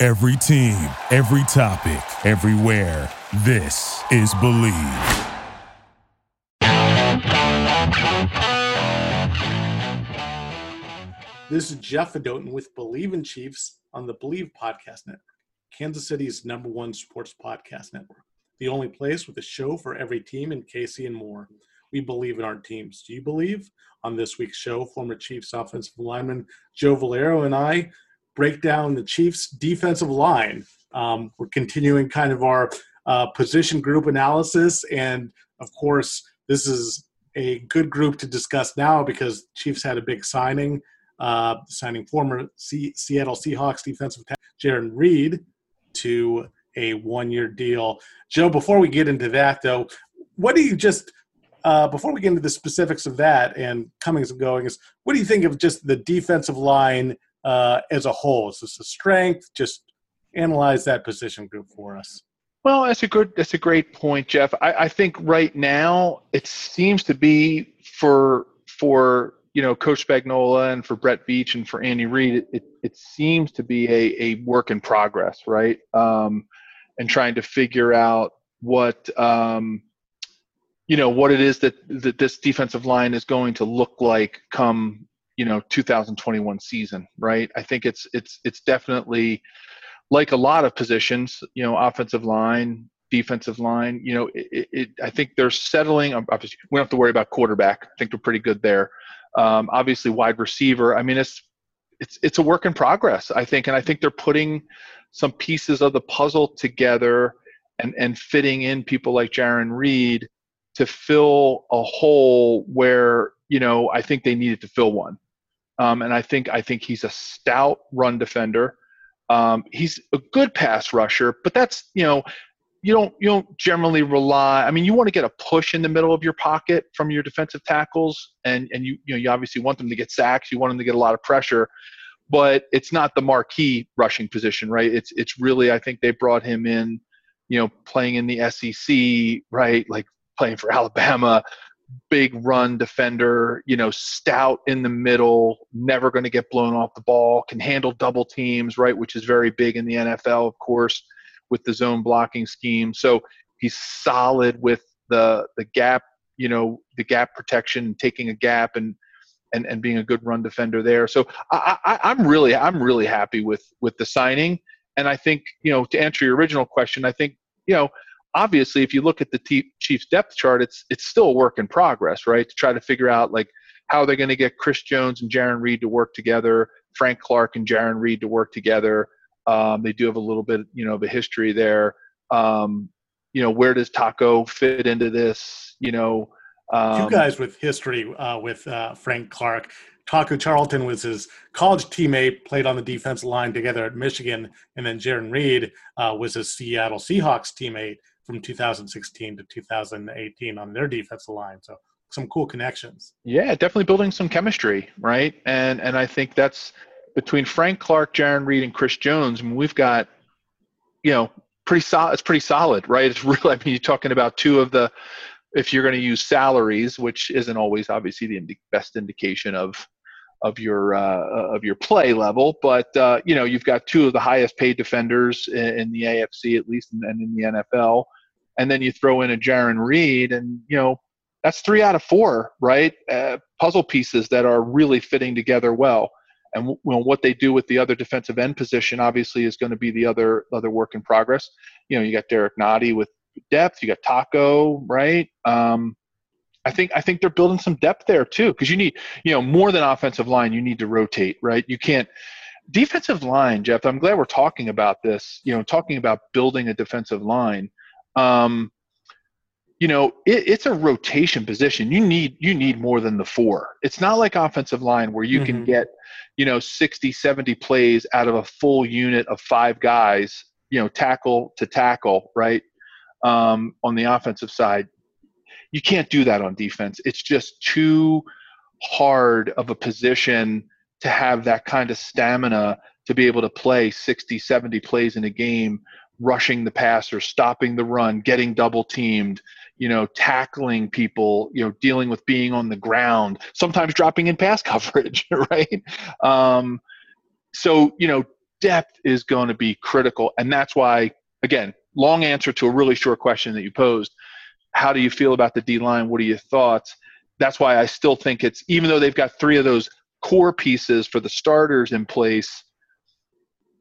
Every team, every topic, everywhere. This is Believe. This is Jeff Adotin with Bleav in Chiefs on the Bleav Podcast Network, Kansas City's number one sports podcast network. The only place with a show for every team in KC and more. We believe in our teams. Do you believe? On this week's show, former Chiefs offensive lineman Joe Valerio and I break down the Chiefs' defensive line. Um, we're continuing kind of our uh, position group analysis, and of course, this is a good group to discuss now because Chiefs had a big signing, uh, signing former C- Seattle Seahawks defensive tackle Jarran Reed to a one-year deal. Joe, before we get into that, though, what do you just uh, before we get into the specifics of that and comings and goings, what do you think of just the defensive line uh, as a whole? Is this a strength? Just analyze that position group for us. Well, that's a good. That's a great point, Jeff. I, I think right now it seems to be for for you know Coach Spagnuolo and for Brett Veach and for Andy Reid, it, it, it seems to be a, a work in progress, right? Um, and trying to figure out what um, you know what it is that that this defensive line is going to look like come you know 2021 season, right? I think it's it's it's definitely like a lot of positions, you know, offensive line, defensive line, you know, it, it, I think they're settling. Obviously, we don't have to worry about quarterback. I think they're pretty good there. Um, obviously, wide receiver. I mean, it's it's it's a work in progress. I think, and I think they're putting some pieces of the puzzle together and and fitting in people like Jarran Reed to fill a hole where you know I think they needed to fill one. Um, and I think I think he's a stout run defender. Um, he's a good pass rusher, but that's you know you don't you don't generally rely. I mean, you want to get a push in the middle of your pocket from your defensive tackles, and and you you know you obviously want them to get sacks. You want them to get a lot of pressure, but it's not the marquee rushing position, right? It's it's really I think they brought him in, you know, playing in the SEC, right? Like playing for Alabama, big run defender, you know, stout in the middle, never going to get blown off the ball, can handle double teams, right, which is very big in the NFL, of course, with the zone blocking scheme. So he's solid with the the gap, you know, the gap protection, taking a gap and and, and being a good run defender there. So I, I, I'm really I'm really happy with with the signing. And I think, you know, to answer your original question, I think, you know, obviously if you look at the T- chiefs depth chart it's it's still a work in progress right? To try to figure out like how they're going to get chris jones and Jarran reed to work together frank clark and Jarran reed to work together. Um, they do have a little bit you know of a history there. Um, you know where does taco fit into this you know um, two guys with history uh, with uh, frank clark. Taco Charlton was his college teammate, played on the defensive line together at Michigan, and then Jarran Reed uh, was his Seattle Seahawks teammate from 2016 to 2018 on their defensive line. So some cool connections. Yeah, definitely building some chemistry, right? And and I think that's between Frank Clark, Jarran Reed, and Chris Jones. I mean, we've got, you know, pretty solid. It's pretty solid, right? It's really. I mean, you're talking about two of the. If you're going to use salaries, which isn't always obviously the best indication of of your uh, of your play level. But uh, you know, you've got two of the highest paid defenders in, in the AFC, at least, and, and, in the NFL and then you throw in a Jarran Reed, and you know that's three out of four, right? Uh, puzzle pieces that are really fitting together well. And w- what they do with the other defensive end position, obviously, is going to be the other other work in progress. You know, you got Derrick Nnadi with depth. You got Taco, right? Um, I think I think they're building some depth there too, because you need you know more than offensive line. You need to rotate, right? You can't defensive line, Jeff. I'm glad we're talking about this. You know, talking about building a defensive line um, you know, it, it's a rotation position. You need you need more than the four. It's not like offensive line where you mm-hmm. can get, you know, 60, 70 plays out of a full unit of five guys, you know, tackle to tackle, right? Um, on the offensive side. You can't do that on defense. It's just too hard of a position to have that kind of stamina to be able to play 60, 70 plays in a game, rushing the passer, stopping the run, getting double teamed, you know, tackling people, you know, dealing with being on the ground, sometimes dropping in pass coverage, right? Um, so, you know, depth is going to be critical. And that's why, again, long answer to a really short question that you posed. How do you feel about the D line? What are your thoughts? That's why I still think it's, even though they've got three of those core pieces for the starters in place,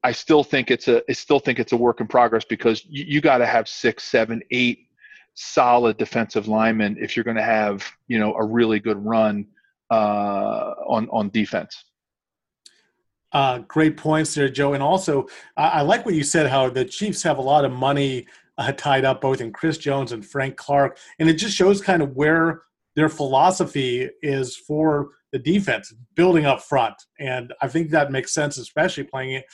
I still think it's a I still think it's a work in progress because you, you got to have six, seven, eight solid defensive linemen if you're going to have you know a really good run uh, on on defense. Uh, great points there, Joe. And also, I, I, like what you said. How the Chiefs have a lot of money uh, tied up both in Chris Jones and Frank Clark, and it just shows kind of where their philosophy is for the defense, building up front. And I think that makes sense, especially playing it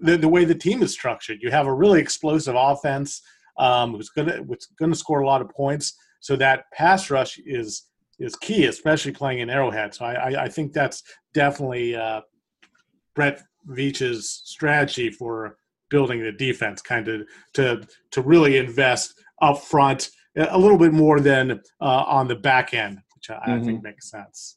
the, the way the team is structured. You have a really explosive offense um, who's going to who's going to score a lot of points. So that pass rush is is key, especially playing in Arrowhead. So I, I, I think that's definitely uh, Brett Veach's strategy for building the defense, kind of to to really invest up front a little bit more than uh, on the back end, which I, mm-hmm. I think makes sense.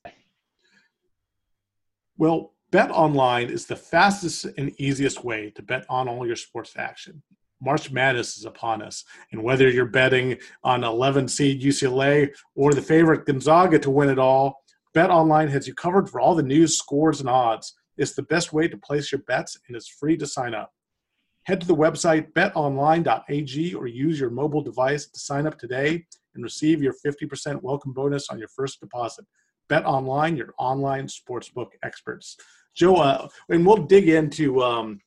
Well, Bet online is the fastest and easiest way to bet on all your sports action. March Madness is upon us, and whether you're betting on 11 seed UCLA or the favorite Gonzaga to win it all, Bet Online has you covered for all the news, scores, and odds. It's the best way to place your bets, and it's free to sign up. Head to the website betonline.ag or use your mobile device to sign up today and receive your 50% welcome bonus on your first deposit. Bet Online, your online sportsbook experts. Joe, uh, and we'll dig into um,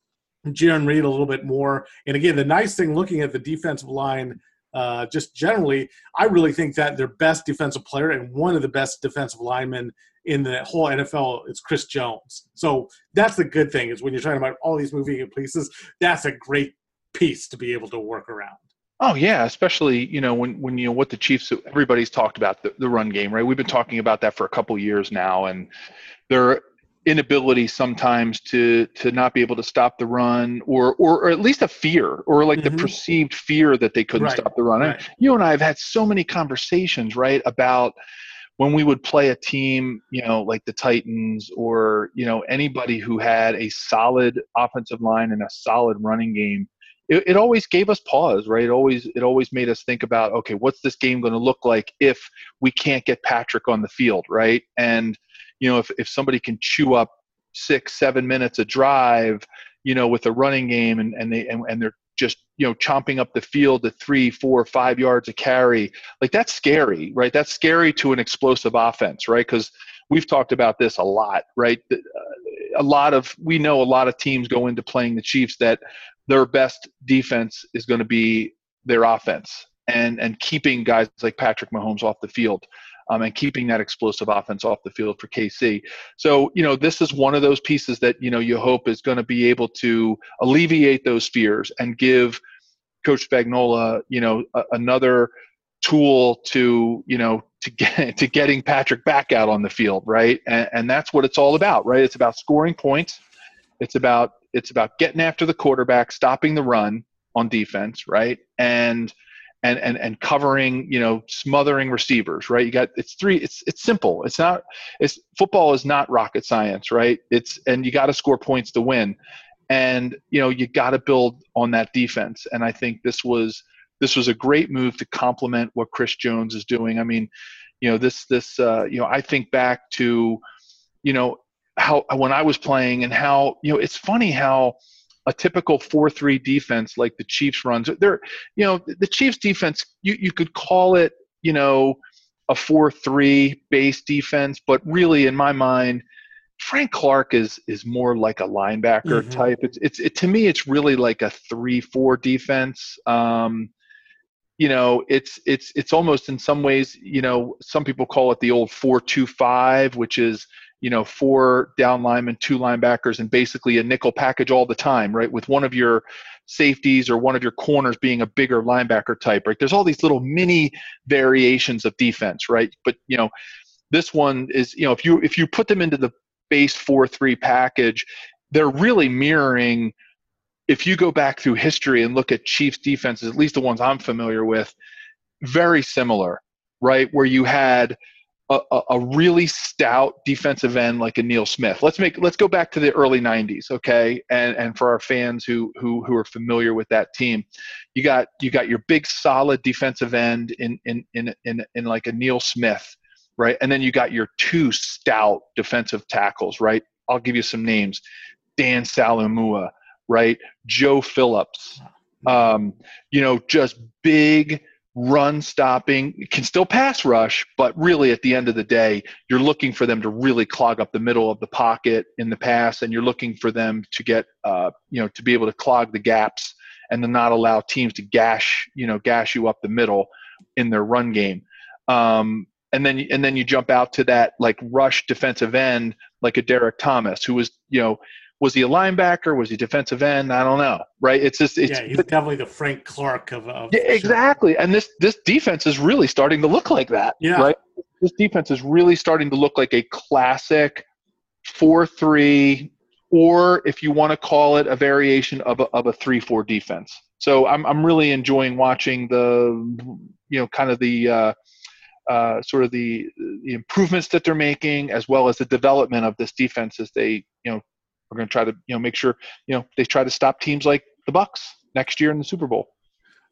Jarran Reed a little bit more. And again, the nice thing looking at the defensive line, uh, just generally, I really think that their best defensive player and one of the best defensive linemen in the whole NFL is Chris Jones. So that's the good thing is when you're talking about all these moving pieces, that's a great piece to be able to work around. Oh yeah, especially you know when when you know what the Chiefs everybody's talked about the, the run game, right? We've been talking about that for a couple years now, and their inability sometimes to to not be able to stop the run, or or, or at least a fear, or like mm-hmm. the perceived fear that they couldn't right. stop the run. Right. you and I have had so many conversations, right, about when we would play a team, you know, like the Titans or you know anybody who had a solid offensive line and a solid running game it, it always gave us pause, right? It always it always made us think about, okay, what's this game going to look like if we can't get Patrick on the field, right? And you know, if if somebody can chew up six, seven minutes a drive, you know, with a running game, and and they and, and they're just you know chomping up the field at three, four, five yards a carry, like that's scary, right? That's scary to an explosive offense, right? Because we've talked about this a lot, right? A lot of we know a lot of teams go into playing the Chiefs that their best defense is going to be their offense and and keeping guys like Patrick Mahomes off the field. Um, and keeping that explosive offense off the field for KC. So, you know, this is one of those pieces that, you know, you hope is going to be able to alleviate those fears and give Coach Spagnuolo, you know, a, another tool to, you know, to get to getting Patrick back out on the field, right? And, and that's what it's all about, right? It's about scoring points. It's about it's about getting after the quarterback, stopping the run on defense, right? And and and and covering, you know, smothering receivers, right? You got it's three. It's it's simple. It's not. It's football is not rocket science, right? It's and you got to score points to win, and you know you got to build on that defense. And I think this was this was a great move to complement what Chris Jones is doing. I mean, you know, this this uh, you know I think back to, you know, how when I was playing and how you know it's funny how a typical 4-3 defense like the Chiefs runs they're you know the Chiefs defense you you could call it you know a 4-3 base defense but really in my mind Frank Clark is is more like a linebacker mm-hmm. type it's it's it, to me it's really like a 3-4 defense um you know it's it's it's almost in some ways you know some people call it the old 425 which is you know four down linemen two linebackers and basically a nickel package all the time right? With one of your safeties or one of your corners being a bigger linebacker type right? There's all these little mini variations of defense right? But you know this one is you know if you if you put them into the base 4-3 package they're really mirroring if you go back through history and look at Chiefs defenses, at least the ones I'm familiar with, very similar, right? Where you had a, a, really stout defensive end like a Neil Smith. Let's make let's go back to the early '90s, okay? And and for our fans who who who are familiar with that team, you got you got your big solid defensive end in in in in, in like a Neil Smith, right? And then you got your two stout defensive tackles, right? I'll give you some names: Dan Saleaumua, right? Joe Phillips, um, you know, just big run stopping, can still pass rush, but really at the end of the day, you're looking for them to really clog up the middle of the pocket in the pass, and you're looking for them to get, uh, you know, to be able to clog the gaps and to not allow teams to gash, you know, gash you up the middle in their run game. Um, and then and then you jump out to that like rush defensive end like a Derrick Thomas who was you know was he a linebacker? Was he defensive end? I don't know. Right? It's just it's yeah, he's definitely the Frank Clark of, of yeah, exactly. And this this defense is really starting to look like that. Yeah. Right. This defense is really starting to look like a classic four three, or if you want to call it a variation of a, of a three four defense. So I'm I'm really enjoying watching the you know kind of the uh, uh, sort of the the improvements that they're making, as well as the development of this defense as they you know we're going to try to you know make sure you know they try to stop teams like the Bucks next year in the Super Bowl.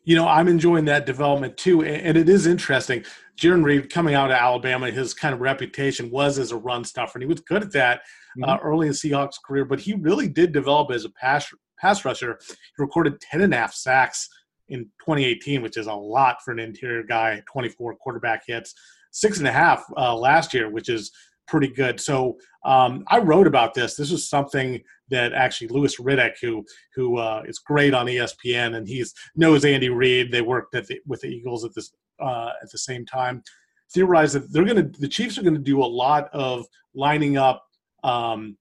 You know, I'm enjoying that development too, and it is interesting. Jarran Reed coming out of Alabama, his kind of reputation was as a run stuffer, and he was good at that uh, mm-hmm. uh, early in Seahawks career. But he really did develop as a pass pass rusher. He recorded 10 and a half sacks in 2018, which is a lot for an interior guy. 24 quarterback hits, six and a half uh, last year, which is pretty good. So um, I wrote about this. This was something that actually Louis Riddick, who who uh, is great on ESPN, and he's knows Andy Reid. They worked the, with the Eagles at this uh, at the same time. Theorized that they're going to the Chiefs are going to do a lot of lining up um,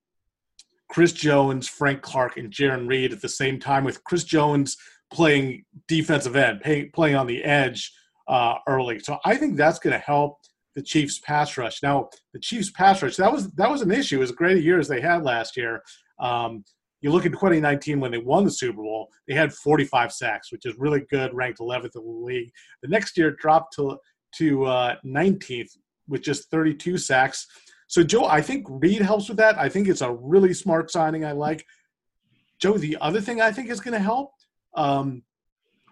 Chris Jones, Frank Clark, and Jarran Reed at the same time, with Chris Jones playing defensive end, pay, playing on the edge uh, early. So I think that's going to help the Chiefs pass rush. Now, the Chiefs pass rush that was that was an issue. As great a year as they had last year, um, you look at 2019 when they won the Super Bowl, they had 45 sacks, which is really good, ranked 11th in the league. The next year dropped to to uh, 19th with just 32 sacks. So, Joe, I think Reed helps with that. I think it's a really smart signing. I like. Joe, the other thing I think is going to help. Um,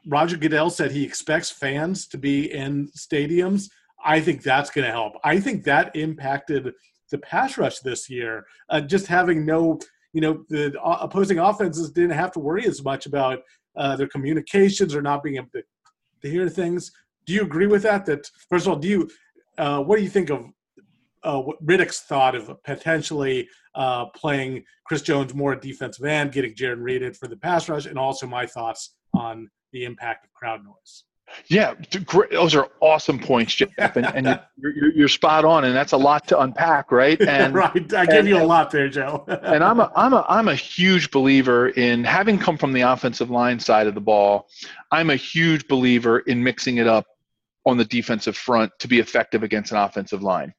Roger Goodell said he expects fans to be in stadiums. I think that's going to help. I think that impacted the pass rush this year. Uh, just having no, you know, the opposing offenses didn't have to worry as much about uh, their communications or not being able to, hear things. Do you agree with that? That first of all, do you? Uh, what do you think of uh, what Riddick's thought of potentially uh, playing Chris Jones more at defensive end, getting Jarran Reed for the pass rush, and also my thoughts on the impact of crowd noise? Yeah, those are awesome points, Jeff, and, and you're, you're, you're, spot on, and that's a lot to unpack, right? And right, I give you a lot there, Joe. and I'm a I'm a I'm a huge believer in having come from the offensive line side of the ball. I'm a huge believer in mixing it up on the defensive front to be effective against an offensive line.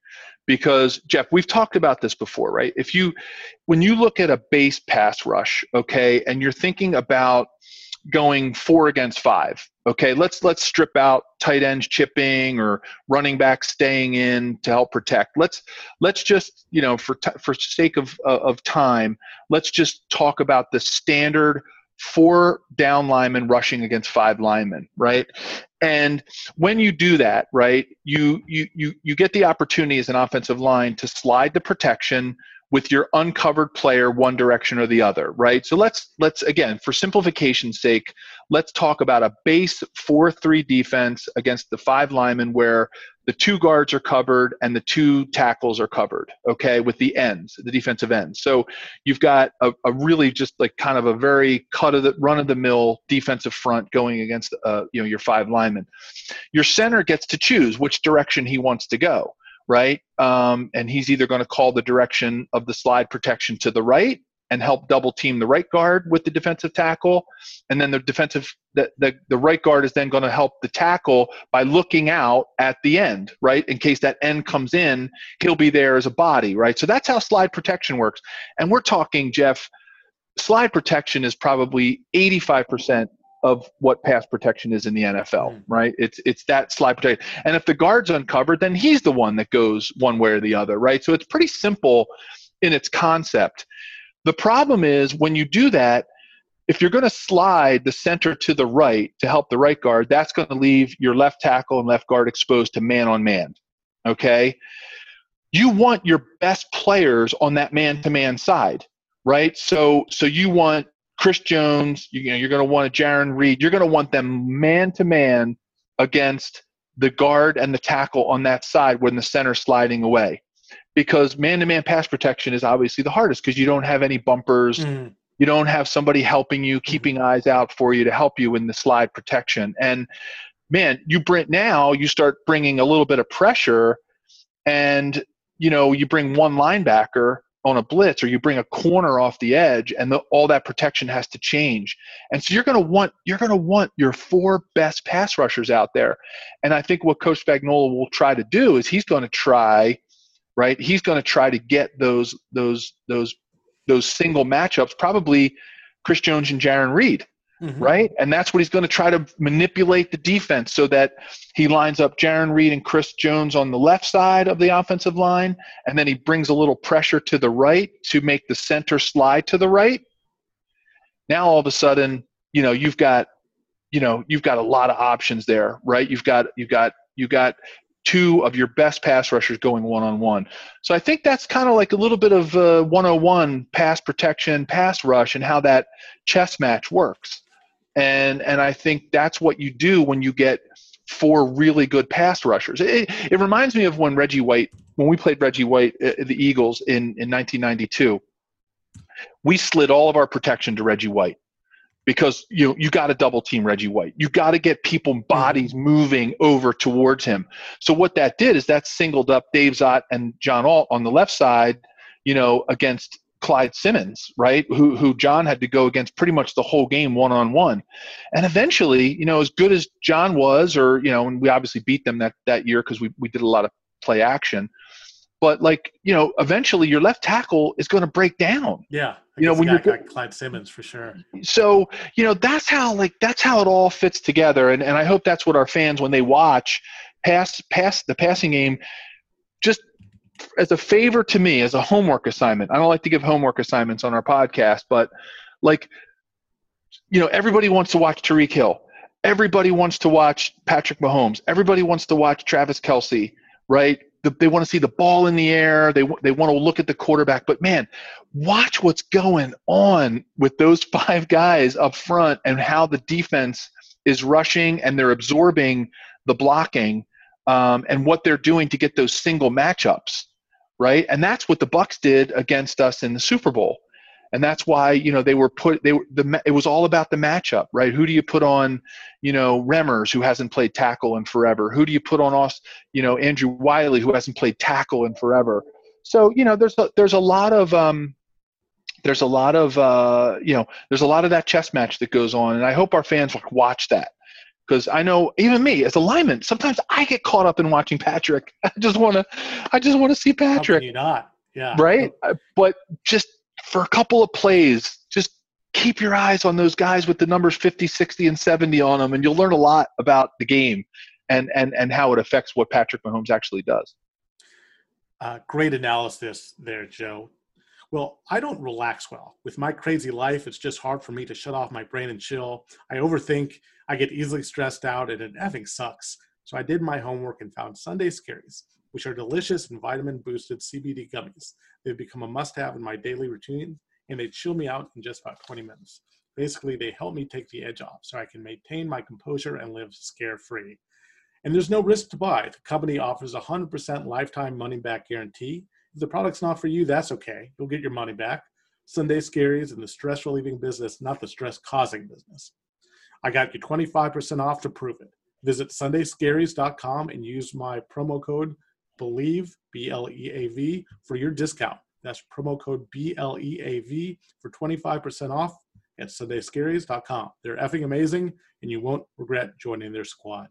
Because Jeff, we've talked about this before, right? If you when you look at a base pass rush, okay, and you're thinking about going four against five. Okay, let's let's strip out tight ends chipping or running back staying in to help protect. Let's let's just you know for t- for sake of uh, of time, let's just talk about the standard four down linemen rushing against five linemen, right? And when you do that, right, you you you you get the opportunity as an offensive line to slide the protection with your uncovered player one direction or the other, right? So let's let's again, for simplification's sake, let's talk about a base 4-3 defense against the five linemen where the two guards are covered and the two tackles are covered, okay, with the ends, the defensive ends. So you've got a, a really just like kind of a very cut of the run of the mill defensive front going against uh, you know your five linemen. Your center gets to choose which direction he wants to go right? Um, and he's either going to call the direction of the slide protection to the right and help double team the right guard with the defensive tackle, and then the defensive the the, the right guard is then going to help the tackle by looking out at the end, right? In case that end comes in, he'll be there as a body, right? So that's how slide protection works. And we're talking, Jeff. Slide protection is probably 85% of what pass protection is in the NFL, mm. right? It's it's that slide protection. And if the guard's uncovered, then he's the one that goes one way or the other, right? So it's pretty simple in its concept. The problem is when you do that, if you're going to slide the center to the right to help the right guard, that's going to leave your left tackle and left guard exposed to man on man. Okay? You want your best players on that man to man side, right? So so you want Chris Jones, you, know, you're going to want a Jarran Reed. You're going to want them man to man against the guard and the tackle on that side when the center sliding away. Because man to man pass protection is obviously the hardest because you don't have any bumpers. Mm. You don't have somebody helping you, mm-hmm. keeping eyes out for you to help you in the slide protection. And man, you bring now you start bringing a little bit of pressure, and you know you bring one linebacker on a blitz or you bring a corner off the edge and the, all that protection has to change. And so you're going to want you're going to want your four best pass rushers out there. And i think what coach spagnuolo will try to do is he's going to try right? He's going to try to get those those those those single matchups probably chris jones and Jarran reed Mm-hmm. right? And that's what he's going to try to manipulate the defense so that he lines up Jarran Reed and Chris Jones on the left side of the offensive line, and then he brings a little pressure to the right to make the center slide to the right. Now all of a sudden, you know, you've got, you know, you've got a lot of options there, right? You've got you've got you've got two of your best pass rushers going one on one. So I think that's kind of like a little bit of uh, 101 pass protection, pass rush, and how that chess match works and and I think that's what you do when you get four really good pass rushers. It, it reminds me of when Reggie White, when we played Reggie White, uh, the Eagles in in 1992. We slid all of our protection to Reggie White because you you got to double team Reggie White. You got to get people bodies moving over towards him. So what that did is that singled up Dave Szott and John Alt on the left side, you know, against Clyde Simmons, right? Who who John had to go against pretty much the whole game one on one, and eventually, you know, as good as John was, or you know, and we obviously beat them that that year because we we did a lot of play action. But like you know, eventually your left tackle is going to break down. Yeah, you know when you're like Clyde Simmons for sure. So you know that's how like that's how it all fits together, and and I hope that's what our fans when they watch pass pass the passing game just as a favor to me as a homework assignment. I don't like to give homework assignments on our podcast, but like you know, everybody wants to watch Tyreek Hill. Everybody wants to watch Patrick Mahomes. Everybody wants to watch Travis Kelce, right? they want to see the ball in the air. They they want to look at the quarterback. But man, watch what's going on with those five guys up front and how the defense is rushing and they're absorbing the blocking um, and what they're doing to get those single matchups, right? And that's what the Bucks did against us in the Super Bowl, and that's why you know they were put they were the it was all about the matchup, right? Who do you put on, you know, Remmers who hasn't played tackle in forever? Who do you put on us, you know, Andrew Wylie who hasn't played tackle in forever? So you know, there's a, there's a lot of um, there's a lot of uh, you know there's a lot of that chess match that goes on and i hope our fans watch that because I know even me as a lineman, sometimes I get caught up in watching Patrick. I just want to, I just want to see Patrick. you not? Yeah. Right. Uh, but just for a couple of plays, just keep your eyes on those guys with the numbers 50, 60, and 70 on them, and you'll learn a lot about the game and and and how it affects what Patrick Mahomes actually does. Uh, great analysis there, Joe. Well, I don't relax well. With my crazy life, it's just hard for me to shut off my brain and chill. I overthink, I get easily stressed out, and it effing sucks. So I did my homework and found Sunday Scaries, which are delicious and vitamin boosted CBD gummies. They've become a must have in my daily routine and they chill me out in just about 20 minutes. Basically, they help me take the edge off so I can maintain my composure and live scare free. And there's no risk to buy. The company offers a 100% lifetime money back guarantee. The product's not for you, that's okay. You'll get your money back. Sunday Scaries in the stress relieving business, not the stress causing business. I got you 25% off to prove it. Visit sundayscaries.com and use my promo code BLEAV, B L E A V, for your discount. That's promo code B L E A V for 25% off at sundayscaries.com. They're effing amazing, and you won't regret joining their squad.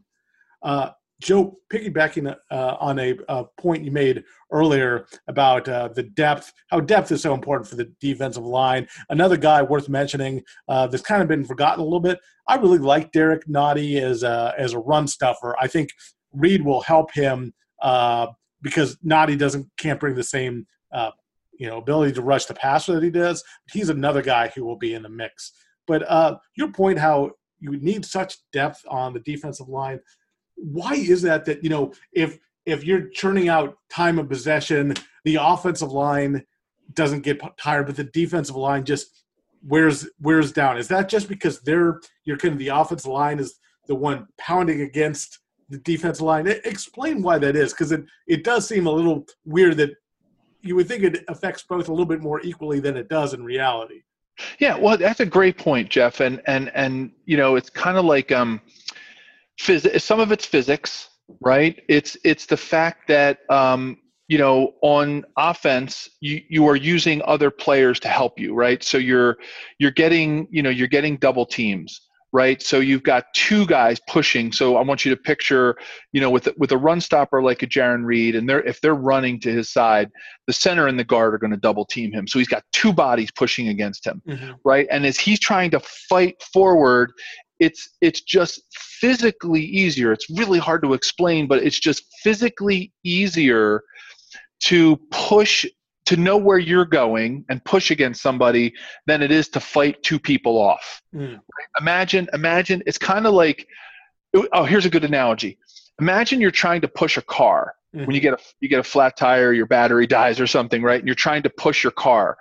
Uh, Joe, piggybacking uh, on a, a, point you made earlier about uh, the depth, how depth is so important for the defensive line. Another guy worth mentioning uh, that's kind of been forgotten a little bit. I really like Derrick Nnadi as a, as a run stuffer. I think Reed will help him uh, because Nnadi doesn't can't bring the same uh, you know ability to rush the passer that he does. He's another guy who will be in the mix. But uh, your point, how you need such depth on the defensive line. Why is that? That you know, if if you're churning out time of possession, the offensive line doesn't get tired, but the defensive line just wears wears down. Is that just because they're you're kind of the offensive line is the one pounding against the defensive line? Explain why that is, because it it does seem a little weird that you would think it affects both a little bit more equally than it does in reality. Yeah, well, that's a great point, Jeff, and and and you know, it's kind of like um, phys- Some of it's physics, right? It's it's the fact that um, you know, on offense, you you are using other players to help you, right? So you're you're getting you know you're getting double teams right? So you've got two guys pushing. So I want you to picture, you know, with with a run stopper like a Jarran Reed, and they're if they're running to his side, the center and the guard are going to double team him. So he's got two bodies pushing against him, mm-hmm. right? And as he's trying to fight forward, it's it's just physically easier. It's really hard to explain, but it's just physically easier to push to know where you're going and push against somebody than it is to fight two people off. Mm. Imagine, imagine it's kind of like, oh, here's a good analogy. Imagine you're trying to push a car mm-hmm. when you get a you get a flat tire, your battery dies or something, right? And you're trying to push your car.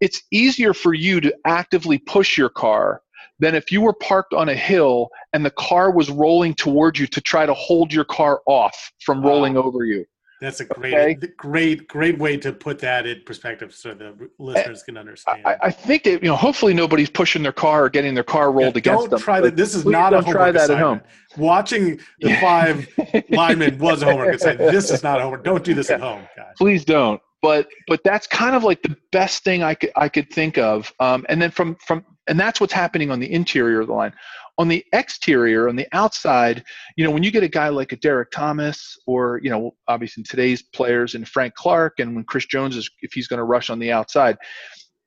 It's easier for you to actively push your car than if you were parked on a hill and the car was rolling towards you to try to hold your car off from wow. rolling over you. That's a great, okay. great, great way to put that in perspective, so the listeners can understand. I, I, think that you know, hopefully, nobody's pushing their car or getting their car rolled yeah, against don't them. Try that. This is not a homework try that assignment. at home. Watching the five linemen was a homework assignment. This is not homework. Don't do this yeah. at home, guys. Please don't. But but that's kind of like the best thing I could I could think of. Um, and then from from and that's what's happening on the interior of the line. On the exterior, on the outside, you know, when you get a guy like a Derrick Thomas, or you know, obviously today's players and Frank Clark, and when Chris Jones is, if he's going to rush on the outside,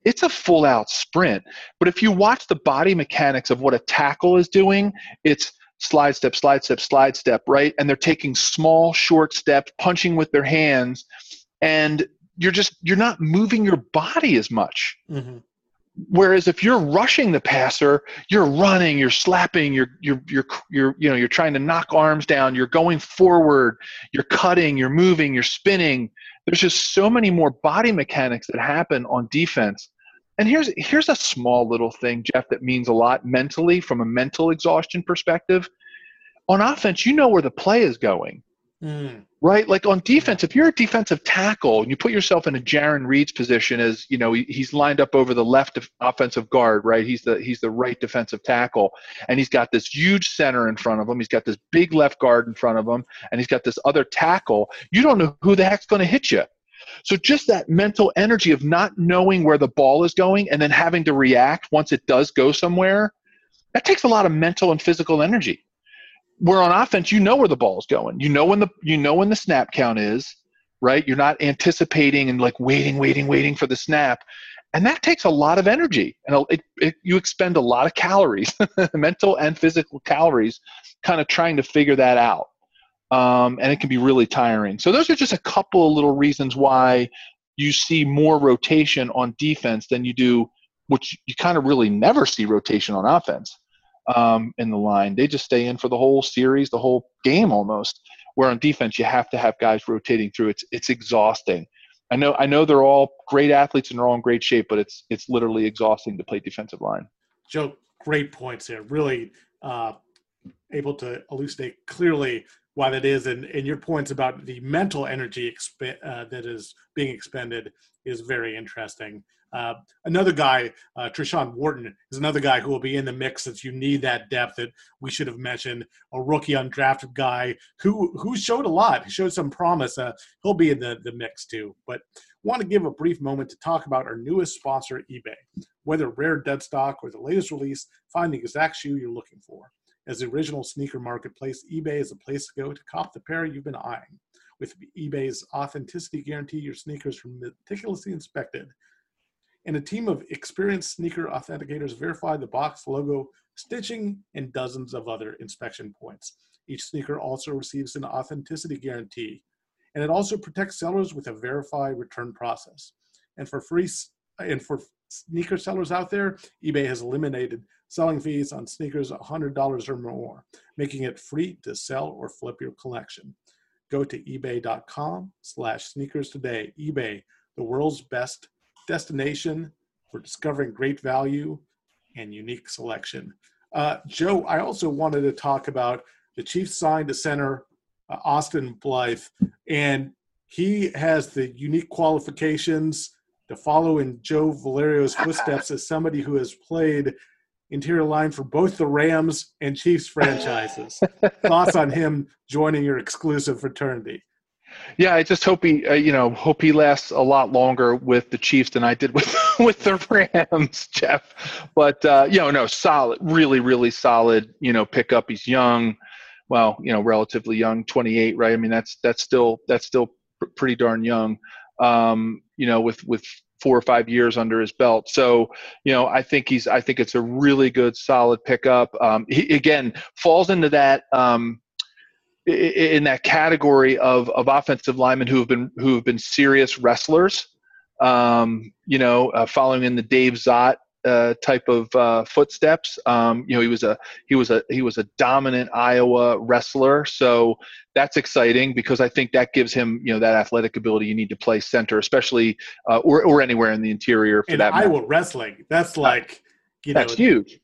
it's a full out sprint. But if you watch the body mechanics of what a tackle is doing, it's slide step, slide step, slide step, right? And they're taking small, short steps, punching with their hands, and you're just you're not moving your body as much. Mm-hmm. Whereas if you're rushing the passer, you're running, you're slapping, you're you're you're you're you know you're trying to knock arms down, you're going forward, you're cutting, you're moving, you're spinning. There's just so many more body mechanics that happen on defense. And here's here's a small little thing, Jeff, that means a lot mentally from a mental exhaustion perspective. On offense, you know where the play is going. Mm. Right? Like on defense, if you're a defensive tackle and you put yourself in a Jarran Reed's position as, you know, he's lined up over the left offensive guard, right? He's the he's the right defensive tackle. And he's got this huge center in front of him. He's got this big left guard in front of him, and he's got this other tackle. You don't know who the heck's going to hit you. So just that mental energy of not knowing where the ball is going and then having to react once it does go somewhere, that takes a lot of mental and physical energy where on offense you know where the ball's going. You know when the you know when the snap count is right? You're not anticipating and like waiting waiting waiting for the snap. And that takes a lot of energy. And it, it, you expend a lot of calories mental and physical calories kind of trying to figure that out. Um, and it can be really tiring. So those are just a couple of little reasons why you see more rotation on defense than you do which you kind of really never see rotation on offense um, in the line. They just stay in for the whole series, the whole game almost. Where on defense, you have to have guys rotating through. It's it's exhausting. I know I know they're all great athletes and they're all in great shape, but it's it's literally exhausting to play defensive line. Joe, great points here. Really uh, able to elucidate clearly why that is, and, and your points about the mental energy exp- uh, that is being expended is very interesting. Uh, another guy, uh, Tershawn Wharton, is another guy who will be in the mix since you need that depth that we should have mentioned. A rookie undrafted guy who who showed a lot. He showed some promise. Uh, he'll be in the, the mix too. But want to give a brief moment to talk about our newest sponsor, eBay. Whether rare dead stock or the latest release, find the exact shoe you're looking for. As the original sneaker marketplace, eBay is a place to go to cop the pair you've been eyeing. With eBay's authenticity guarantee, your sneakers are meticulously inspected and a team of experienced sneaker authenticators verify the box logo, stitching, and dozens of other inspection points. Each sneaker also receives an authenticity guarantee, and it also protects sellers with a verified return process. And for free and for sneaker sellers out there, eBay has eliminated selling fees on sneakers $100 or more, making it free to sell or flip your collection. Go to ebay.com slash sneakers today. eBay, the world's best destination for discovering great value and unique selection. Uh, Joe, I also wanted to talk about the Chiefs signed a center, uh, Austin Blythe, and he has the unique qualifications to follow in Joe Valerio's footsteps as somebody who has played interior line for both the Rams and Chiefs franchises. Thoughts on him joining your exclusive fraternity? Yeah, I just hope he, uh, you know, hope he lasts a lot longer with the Chiefs than I did with with the Rams, Jeff. But uh, you know, no, solid, really, really solid. You know, pickup. He's young, well, you know, relatively young, 28, right? I mean, that's that's still that's still pr- pretty darn young. Um, you know, with with four or five years under his belt. So, you know, I think he's I think it's a really good, solid pickup. Um, he again falls into that. Um, in that category of, of offensive linemen who have been who have been serious wrestlers. Um, you know, uh, following in the Dave Szott uh, type of uh, footsteps. Um, you know, he was a he was a he was a dominant Iowa wrestler. So that's exciting because I think that gives him you know that athletic ability you need to play center, especially uh, or or anywhere in the interior for in that. Iowa matter. wrestling, that's like you know, that's huge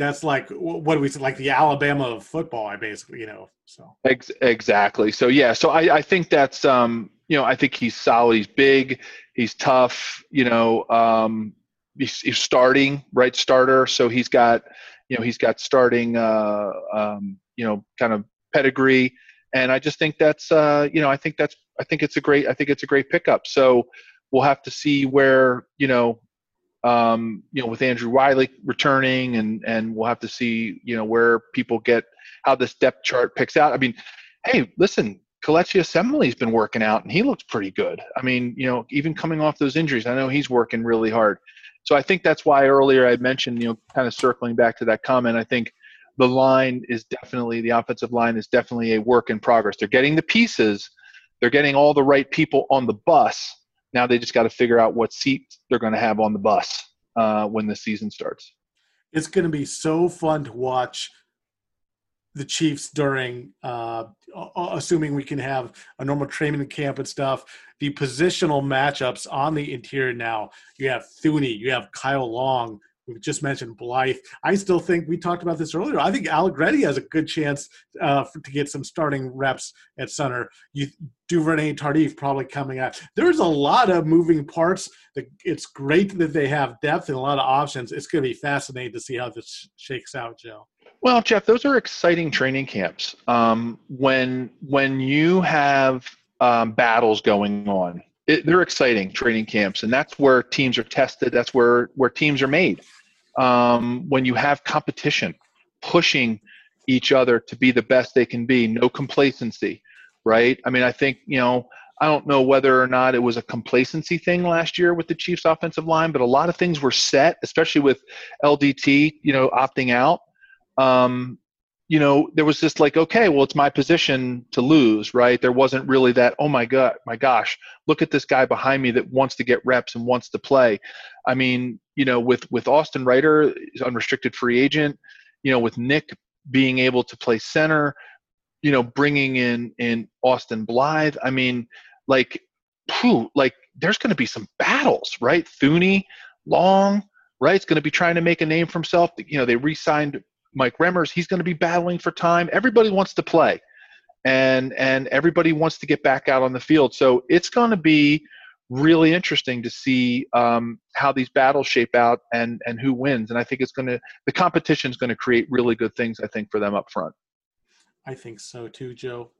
that's like what do we say like the alabama of football i basically you know so. Ex- exactly. So yeah so I, I think that's um you know i think he's solid he's big he's tough you know um he's, he's starting right starter. So he's got you know he's got starting uh um you know kind of pedigree. And i just think that's uh you know i think that's i think it's a great i think it's a great pickup. So we'll have to see where you know um, you know, with Andrew Wylie returning, and and we'll have to see, you know, where people get how this depth chart picks out. I mean, hey, listen, Kelechi Osemele's been working out, and he looks pretty good. I mean, you know, even coming off those injuries, I know he's working really hard. So I think that's why earlier I mentioned, you know, kind of circling back to that comment. I think the line is definitely the offensive line is definitely a work in progress. They're getting the pieces, they're getting all the right people on the bus now they just got to figure out what seat they're going to have on the bus uh, when the season starts. It's going to be so fun to watch the Chiefs during, uh, assuming we can have a normal training camp and stuff. The positional matchups on the interior now. You have Thuney, you have Kyle Long, we just mentioned Blythe. I still think we talked about this earlier. I think Allegretti has a good chance uh, for, to get some starting reps at center. You Duvernay Tardif probably coming out. There's a lot of moving parts. It's great that they have depth and a lot of options. It's going to be fascinating to see how this shakes out, Joe. Well, Jeff, those are exciting training camps. Um, when when you have um, battles going on, it, they're exciting training camps, and that's where teams are tested. That's where where teams are made. Um, when you have competition, pushing each other to be the best they can be, no complacency, right? I mean, I think you know. I don't know whether or not it was a complacency thing last year with the Chiefs offensive line, but a lot of things were set, especially with LDT, you know, opting out. Um, you know, there was just like, okay, well, it's my position to lose, right? There wasn't really that, oh my god, my gosh, look at this guy behind me that wants to get reps and wants to play. I mean, you know, with with Austin Reiter, unrestricted free agent, you know, with Nick being able to play center, you know, bringing in in Austin Blythe. I mean, like, like there's going to be some battles, right? Thuney, Long, right? It's going to be trying to make a name for himself. You know, they re-signed Mike Remmers. He's going to be battling for time. Everybody wants to play, and and everybody wants to get back out on the field. So it's going to be really interesting to see um, how these battles shape out and and who wins. And I think it's going to the competition is going to create really good things. I think for them up front. I think so too, Joe.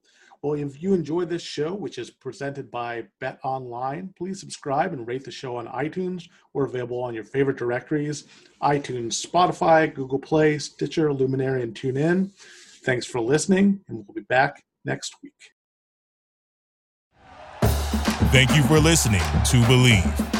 Well, if you enjoy this show, which is presented by Bet Online, please subscribe and rate the show on iTunes. We're available on your favorite directories iTunes, Spotify, Google Play, Stitcher, Luminary, and TuneIn. Thanks for listening, and we'll be back next week. Thank you for listening to Bleav.